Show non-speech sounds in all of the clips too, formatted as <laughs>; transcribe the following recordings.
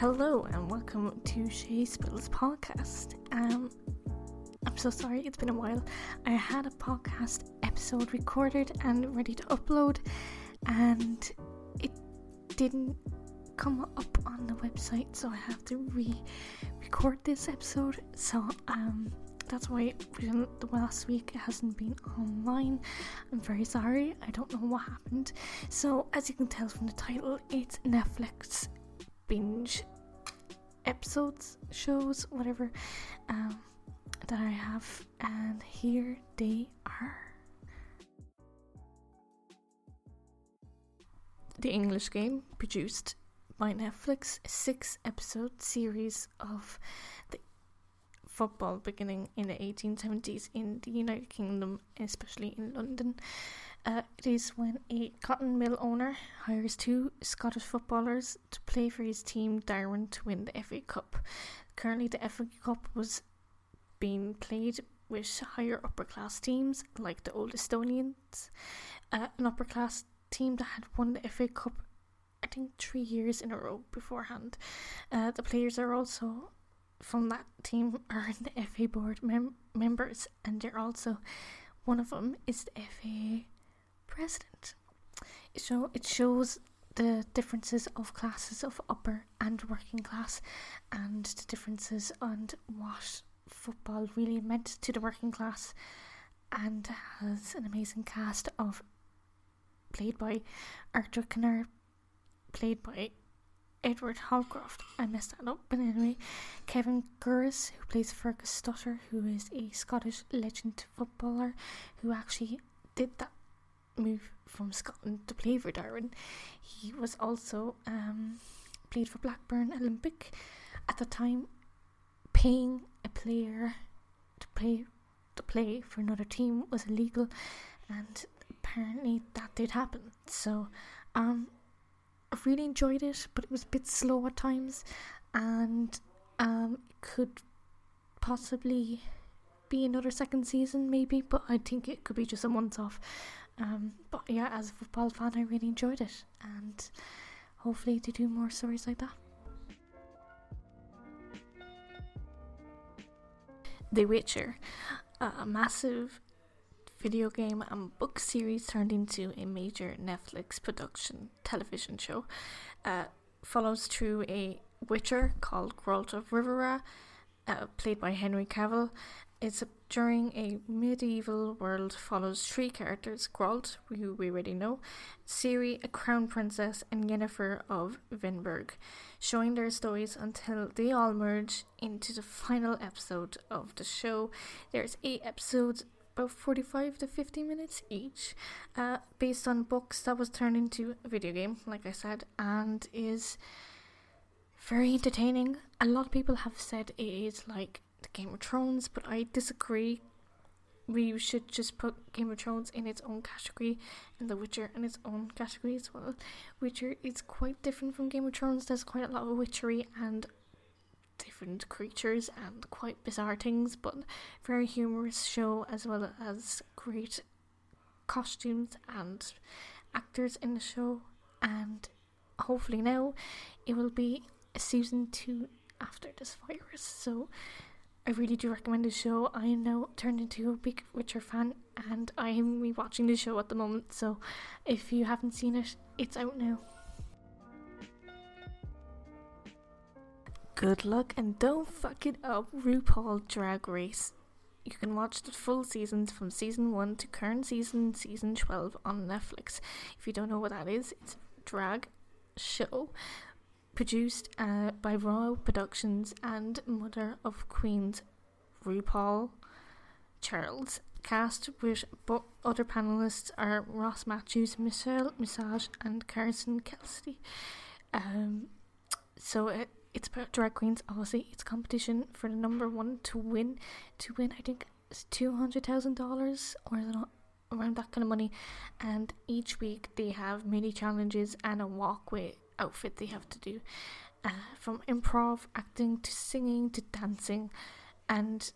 Hello and welcome to Shay Spills podcast. Um, I'm so sorry it's been a while. I had a podcast episode recorded and ready to upload, and it didn't come up on the website, so I have to re-record this episode. So um, that's why the last week it hasn't been online. I'm very sorry. I don't know what happened. So as you can tell from the title, it's Netflix binge episodes, shows, whatever um, that I have, and here they are. The English Game, produced by Netflix, six episode series of the football beginning in the 1870s in the United Kingdom, especially in London. Uh, it is when a cotton mill owner hires two Scottish footballers to play for his team Darwen to win the FA Cup. Currently, the FA Cup was being played with higher upper class teams like the Old Etonians, uh, an upper class team that had won the FA Cup, I think, three years in a row beforehand. Uh, the players are also from that team are the FA board mem- members, and they're also one of them is the FA president. So it shows the differences of classes of upper and working class and the differences and what football really meant to the working class and has an amazing cast of played by Arthur Kinnaird, played by Edward Holcroft. I messed that up, but anyway, Kevin Guthrie, who plays Fergus Suter, who is a Scottish legend footballer who actually did that move from Scotland to play for Darwen. He was also um, played for Blackburn Olympic at the time. Paying a player to play to play for another team was illegal, and apparently that did happen. So, um, I really enjoyed it, but it was a bit slow at times, and um, it could possibly be another second season, maybe. But I think it could be just a month off. Um, but yeah, as a football fan, I really enjoyed it, and hopefully they do more stories like that. The Witcher, a massive video game and book series turned into a major Netflix production television show, uh, follows through a Witcher called Geralt of Rivia, uh, played by Henry Cavill, it's a, during a medieval world follows three characters Geralt, who we already know, Ciri, a crown princess, and Yennefer of Vengerberg, showing their stories until they all merge into the final episode of the show. There's eight episodes, about 45 to 50 minutes each, uh, based on books that was turned into a video game, like I said, and is very entertaining. A lot of people have said it is like the Game of Thrones, but I disagree. We should just put Game of Thrones in its own category and The Witcher in its own category as well. Witcher is quite different from Game of Thrones. There's quite a lot of witchery and different creatures and quite bizarre things, but very humorous show as well as great costumes and actors in the show. And hopefully now it will be season two after this virus. So I really do recommend the show. I now turned into a big Witcher fan and I am rewatching the show at the moment, so if you haven't seen it, it's out now. Good luck and don't fuck it up, RuPaul Drag Race. You can watch the full seasons from season 1 to current season, season 12 on Netflix. If you don't know what that is, it's drag show produced uh, by Raw Productions and Mother of Queens RuPaul Charles. Cast with bo- other panelists are Ross Mathews, Michelle Visage, and Carson Kressley. Um, so it, it's about drag queens. Obviously, it's competition for the number one to win. To win, I think it's two hundred thousand dollars or around that kind of money. And each week they have mini challenges and a walkway outfit they have to do, uh, from improv, acting to singing to dancing, and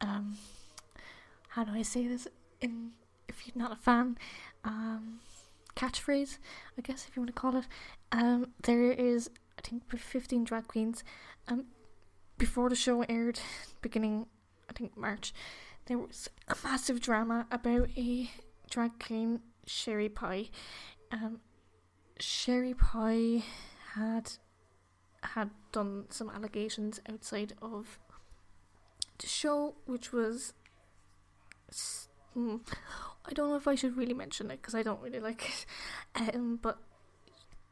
um, how do I say this? In if you're not a fan, um, catchphrase, I guess if you want to call it. Um, there is I think, with 15 drag queens. Um, before the show aired, <laughs> beginning, I think, March, there was a massive drama about a drag queen, Sherry Pie. Um, Sherry Pie had had done some allegations outside of the show, which was. Hmm, I don't know if I should really mention it because I don't really like it. <laughs> Um, but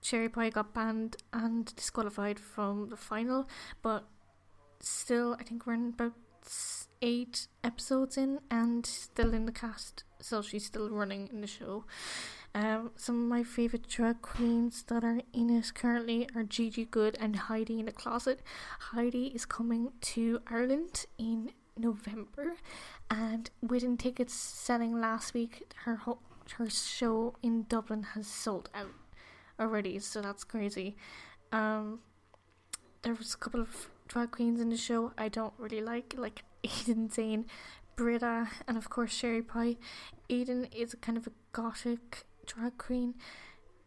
Sherry Pie got banned and disqualified from the final, but still, I think we're in about eight episodes in and still in the cast, so she's still running in the show. Um, some of my favourite drag queens that are in it currently are Gigi Goode and Heidi in the Closet. Heidi is coming to Ireland in November, and within tickets selling last week, her ho- her show in Dublin has sold out already, so that's crazy. Um, there was a couple of drag queens in the show I don't really like, like <laughs> Eden Zhane, Brita, and of course Sherry Pie. Eden is a kind of a gothic drag queen.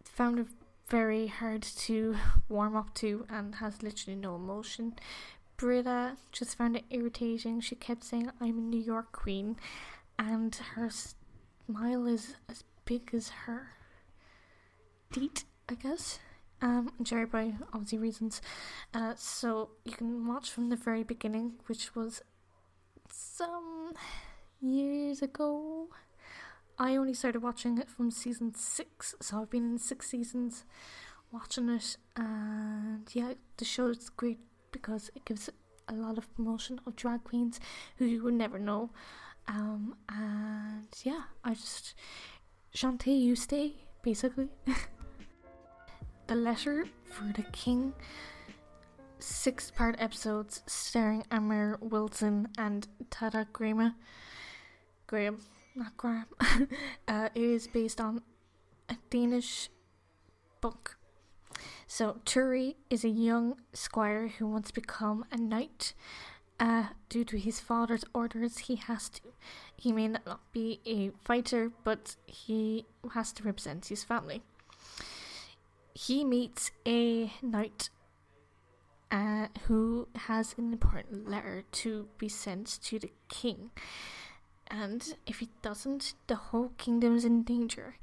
Found it very hard to warm up to and has literally no emotion. Brita just found it irritating. She kept saying, I'm a New York queen, and her smile is as big as her teeth, I guess. Um, Sherry Pie obviously reasons. Uh, so you can watch from the very beginning, which was some years ago. I only started watching it from season six, so I've been in six seasons watching it, and yeah, the show is great because it gives a lot of promotion of drag queens who you would never know. Um, and yeah, I just Shantay, you stay, basically. <laughs> the letter for the king. Six part episodes starring Amber Wilson and Tada Graham. Graham, not Graham. <laughs> uh, it is based on a Danish book so Tiuri is a young squire who wants to become a knight. Uh, due to his father's orders, he has to. He may not be a fighter, but he has to represent his family. He meets a knight uh, who has an important letter to be sent to the king. And if he doesn't, the whole kingdom is in danger.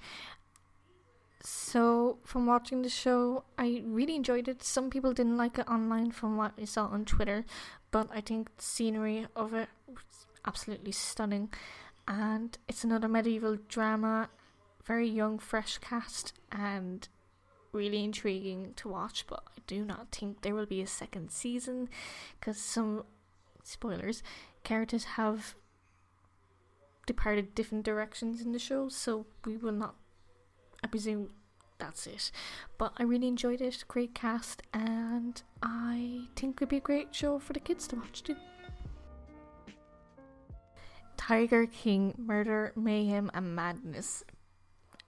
So, from watching the show, I really enjoyed it. Some people didn't like it online from what I saw on Twitter, but I think the scenery of it was absolutely stunning. And it's another medieval drama, very young, fresh cast, and really intriguing to watch. But I do not think there will be a second season because some spoilers characters have departed different directions in the show, so we will not I presume that's it. But I really enjoyed it. Great cast, and I think it'd be a great show for the kids to watch too. Tiger King Murder, Mayhem, and Madness.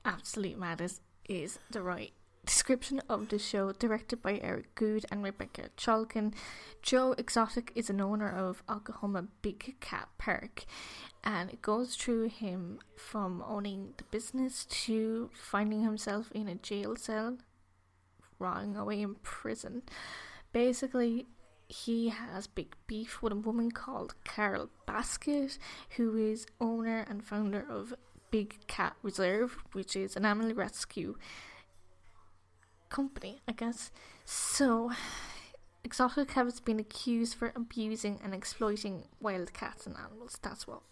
Absolute madness is the right description of the show, directed by Eric Goode and Rebecca Chaiklin. Joe Exotic is an owner of Oklahoma Big Cat Park, and it goes through him from owning the business to finding himself in a jail cell, rotting away in prison. Basically, he has big beef with a woman called Carol Baskin, who is owner and founder of Big Cat Rescue, which is an animal rescue company, I guess. So, Exotic has been accused for abusing and exploiting wild cats and animals. That's what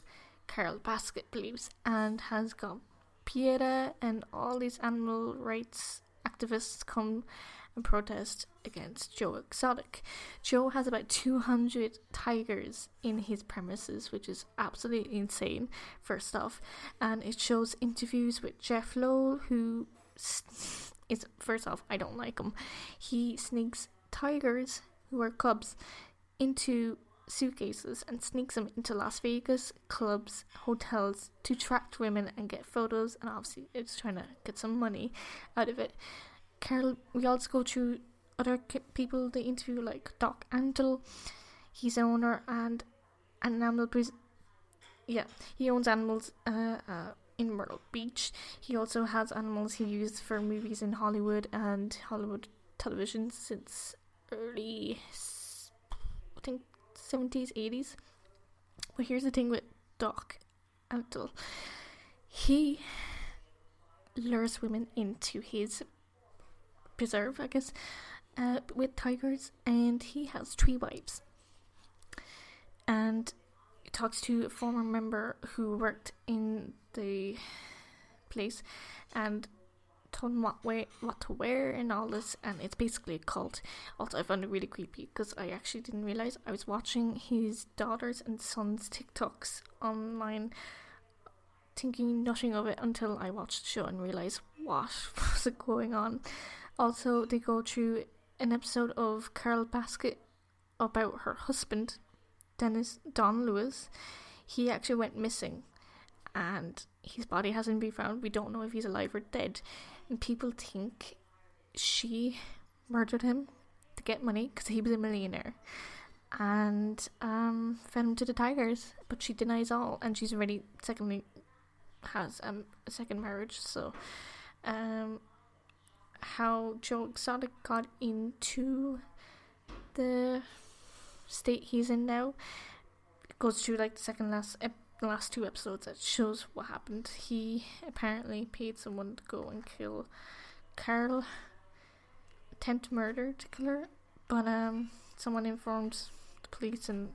Carol Baskin believes, and has got PETA and all these animal rights activists come and protest against Joe Exotic. Joe has about 200 tigers in his premises, which is absolutely insane, first off. And it shows interviews with Jeff Lowell, who is, first off, I don't like him. He sneaks tigers, who are cubs, into suitcases and sneaks them into Las Vegas clubs, hotels to attract women and get photos. And obviously, it's trying to get some money out of it. Carol, we also go through other people they interview, like Doc Antle. He's an owner and an animal. Pres- yeah, he owns animals. Uh, uh, in Myrtle Beach. He also has animals he used for movies in Hollywood and Hollywood television since early, I think, 70s, 80s. But here's the thing with Doc Antle he lures women into his preserve, I guess, uh, with tigers, and he has three wives. And talks to a former member who worked in the place and told him what way what to wear and all this. And it's basically a cult. Also i found it really creepy because i actually didn't realize i was watching his daughters and sons tiktoks online thinking nothing of it until i watched the show and realized what <laughs> was going on. Also they go through an episode of carol baskin about her husband dennis don lewis he actually went missing. And his body hasn't been found. We don't know if he's alive or dead. And people think she murdered him to get money because he was a millionaire. And um, fed him to the tigers. But she denies all, and she's already secondly has um, a second marriage. So, um, how Joe Exotic got into the state he's in now goes through like the second last ep- last two episodes that shows what happened. He apparently paid someone to go and kill Carl, attempt murder to kill her, but um, someone informed the police and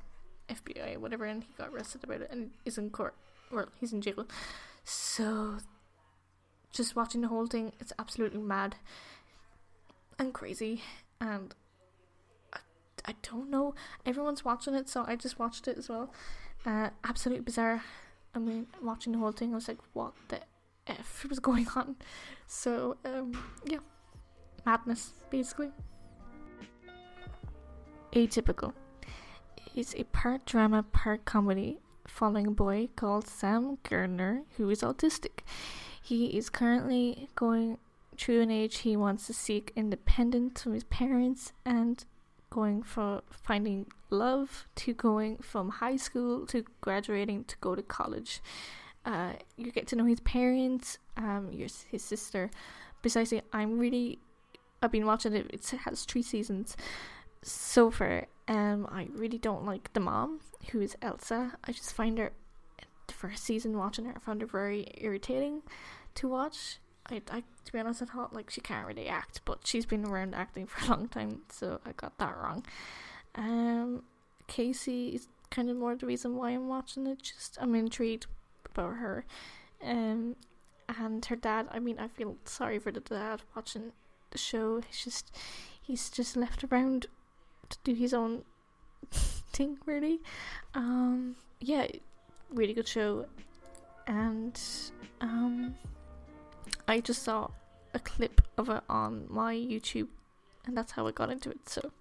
FBI, whatever, and he got arrested about it and is in court. Well, he's in jail. So, just watching the whole thing, it's absolutely mad and crazy, and I, don't know. Everyone's watching it, so I just watched it as well. Uh, absolutely bizarre. I mean, watching the whole thing, I was like, what the F was going on? So, um, yeah. Madness, basically. Atypical is a part drama, part comedy following a boy called Sam Gardner who is autistic. He is currently going through an age he wants to seek independence from his parents and going from finding love to going from high school to graduating to go to college. Uh, you get to know his parents, um, your his sister. Precisely, I'm really. I've been watching it. It has three seasons so far. Um, I really don't like the mom, who is Elsa. I just find her the first season watching her, I found her very irritating to watch. I, I, to be honest, I thought like she can't really act, but she's been around acting <laughs> for a long time, so I got that wrong. Um, Casey is kind of more the reason why I'm watching it. Just I'm intrigued about her, um, and her dad. I mean, I feel sorry for the dad watching the show. He's just he's just left around to do his own <laughs> thing, really. Um, yeah, really good show, and um I just saw a clip of it on my YouTube, and that's how I got into it. So,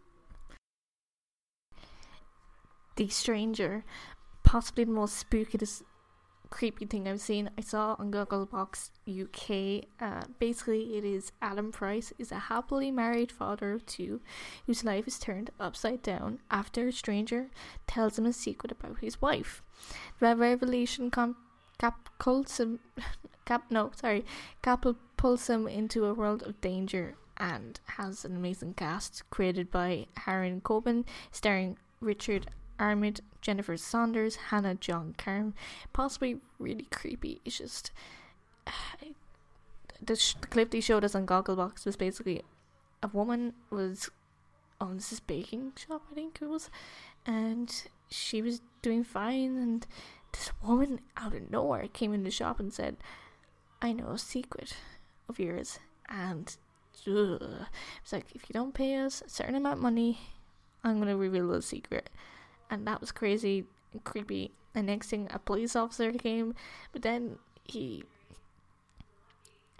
The Stranger, possibly the most spooky, creepy thing I've seen. I saw on Gogglebox UK. Uh, basically, it is Adam Price is a happily married father of two, whose life is turned upside down after a stranger tells him a secret about his wife. The revelation com- cap- <laughs> Cap no, sorry. Capel pulls him into a world of danger and has an amazing cast created by Harlan Coben, starring Richard Armid, Jennifer Saunders, Hannah John Kamen. Possibly really creepy. It's just <sighs> the, sh- the clip they showed us on Gogglebox was basically a woman was on this baking shop, I think it was, and she was doing fine, and this woman out of nowhere came in the shop and said, I know a secret of yours, and it's like if you don't pay us a certain amount of money, I'm gonna reveal the secret, and that was crazy and creepy. And next thing, a police officer came, but then he,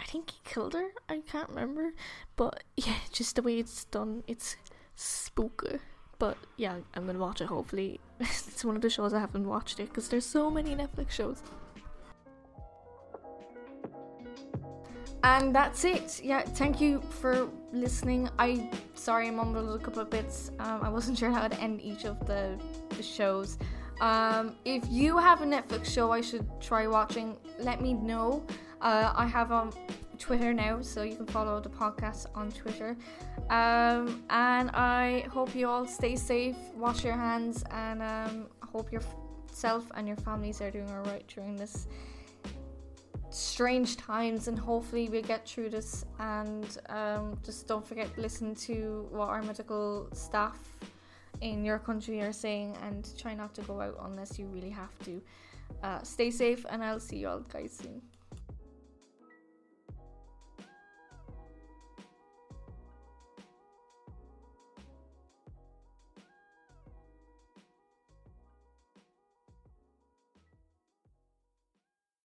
I think he killed her. I can't remember, but <laughs> yeah, just the way it's done, it's spooky. But yeah, I'm gonna watch it. Hopefully, <laughs> it's one of the shows I haven't watched it because there's so many Netflix shows. And that's it. Yeah, thank you for listening. I sorry I mumbled a couple of bits. Um, I wasn't <laughs> sure how to end each of the, the shows. Um, if you have a Netflix show I should try watching, let me know. Uh, I have um, Twitter now, so you can follow the podcast on Twitter. Um, and I hope you all stay safe, wash your hands, and um, hope yourself and your families are doing all right during this strange times. And hopefully, we get through this. And um, just don't forget to listen to what our medical staff in your country are saying, and try not to go out unless you really have to. Uh, stay safe, and I'll see you all guys soon.